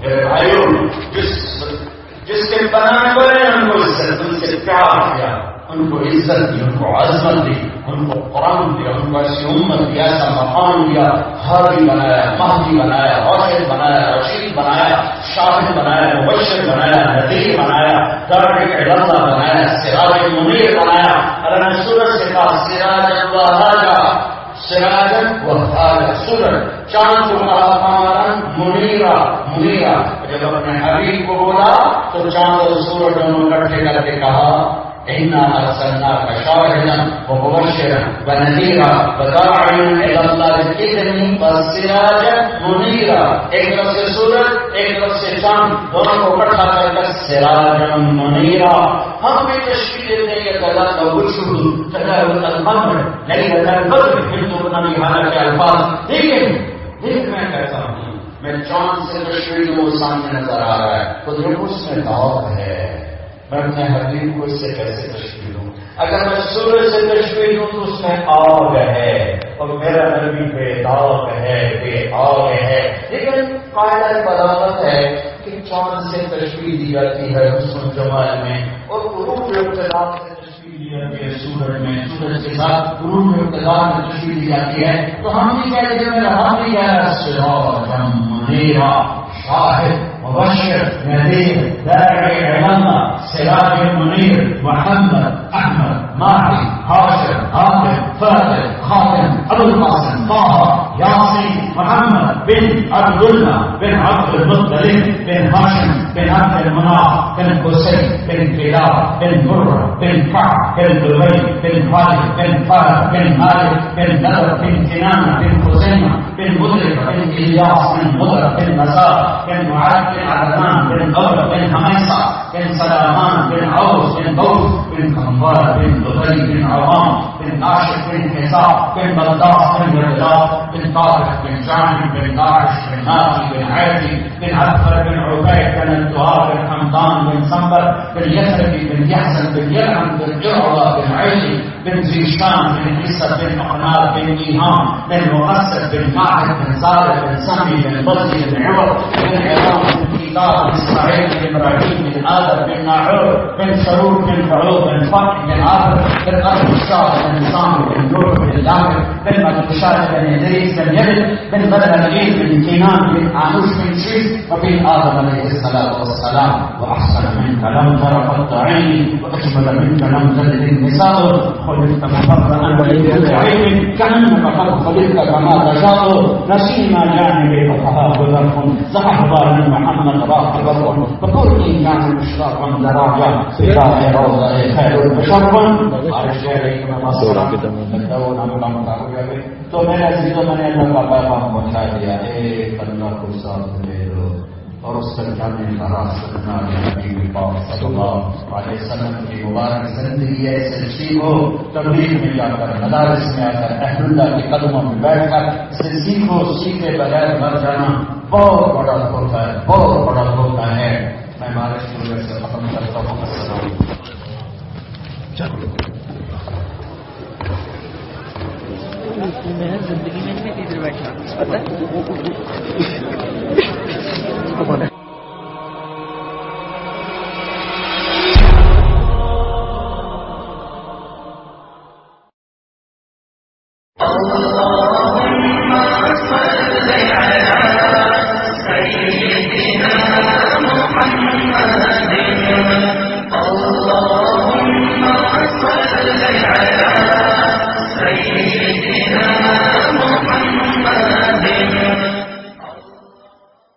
میرے بھائیوں، جس جس کے بنانے والے ان کو عزت، ان سے پیار کیا، ان کو عزت دی، ان کو عظمت دی، ان کو قرآن دیا، ان کو ایسی امت دیا، ایسا مقام دیا، ہادی بنایا، مہدی بنایا روشن بنایا، رشید بنایا، شاہد بنایا، مبشر بنایا، نذیر بنایا، دار اللہ بنایا، سراج منیر بنایا۔ اگر میں سورج سے کہا، سراج اللہ سراجن و سورج چاند کو کہا منیرا منیرا. جب اپنے حبیب کو بولا تو چاند اور سورج دونوں کٹھے کر کے کہا إنا أرسلناك شاهدا ومبشرا ونذيرا وداعيا إلى الله وسراجا منيرا ایک طرف سے سورج ایک طرف سے چاند دونوں کو اکٹھا کر کر سراجا منيرا ہم بھی تشکیل دیتے ہیں کہ اللہ کا وجود البدر ہندو نبی حالہ کے الفاظ۔ لیکن دیکھ میں کہتا ہوں؟ میں چاند سے تشکیل وہ سامنے نظر آ رہا ہے۔ تو اس میں دعوت ہے۔ میں حبیب کو اس سے کیسے تشکیل ہوں اگر میں سورج سے تشکیل ہوں تو اس میں آگ ہے اور میرا نبی بے داغ ہے، بے آگ ہے۔ لیکن قاعدہ بلاغت ہے کہ چاند سے تشکیل دی جاتی ہے حسن جمال میں اور عروج ابتدار سے تشکیل دی جاتی ہے سورج میں۔ سورج کے ساتھ عروج ابتدار میں تشکیل دی جاتی ہے۔ تو ہم بھی کہہ رہے ہیں میرا ہم بھی کہہ رہا ہے شاہد مبشر نذير داعي علامة سراج منير محمد أحمد ماهي هاشم هاشم فاتح خاتم أبو القاسم طه ياسين محمد بن عبد الله بن عبد المطلب بن هاشم بن عبد المناف بن حسين بن كلاب بن مرة بن كعب بن لبي بن خالد بن فرد بن مالك بن نذر بن كنانة بن خزيمة بن مدرك بن إلياس بن مدرك بن مسار بن معاذ بن عدنان بن قبر بن هميصة بن سلامان بن عوف بن بوس بن كنبار بن لبي بن عوام بن ناشف بن حساب بن بلداس بن بلداس بن طارق بن جامع بن داعش بن نافي بن عادي بن عبد بن عبيد بن الدهار بن حمدان بن سنبر بن يثربي بن يحسن بن يلعن بن إرعى بن عيسي بن زيشان بن عيسى بن أقنار بن إيهام بن مؤسس بن ماعد بن زارع بن سمي بن بلدي بن عمر بن عظام بن كتاب بن إسماعيل بن إبراهيم بن آدم بن ناعور بن سرور بن فعوب بن فقر بن عابر بن أبي الشاه النظام والجمهور والإدارة بل ما تشارك بين يديه لم يلد بل بدل العيد بالامتنان بالقانوس من شيء وبين آدم عليه الصلاة والسلام وأحسن منك لم تر قط عيني وأجمل منك لم تلد النساء خلقت مفرقا ولد عين كأنك قد خلقت كما تشاء نسينا جانبك فهاهذكم زحفا من محمد راقبكم فكل إن كان مشرقا لراجع في دار روضة خير بشرا أرجع إليكم تو میں نے عزیزوں میں نے اللہ کا پیغام پہنچا دیا۔ ایک اللہ کو ساتھ لے لو اور اس پر جانے کا راستہ نبی پاک صلی اللہ علیہ وسلم کی مبارک زندگی ایسے سیکھو تبلیغ میں جا کر مدارس میں آ کر اللہ کے قدموں میں بیٹھ کر اسے سیکھو سیکھے بغیر مر جانا بہت بڑا ہوتا ہے بہت بڑا ہوتا ہے۔ میں ہمارے شروع سے ختم کرتا ہوں۔ السلام میں زندگی میں نہیں ادھر بیٹھا پتا ہے؟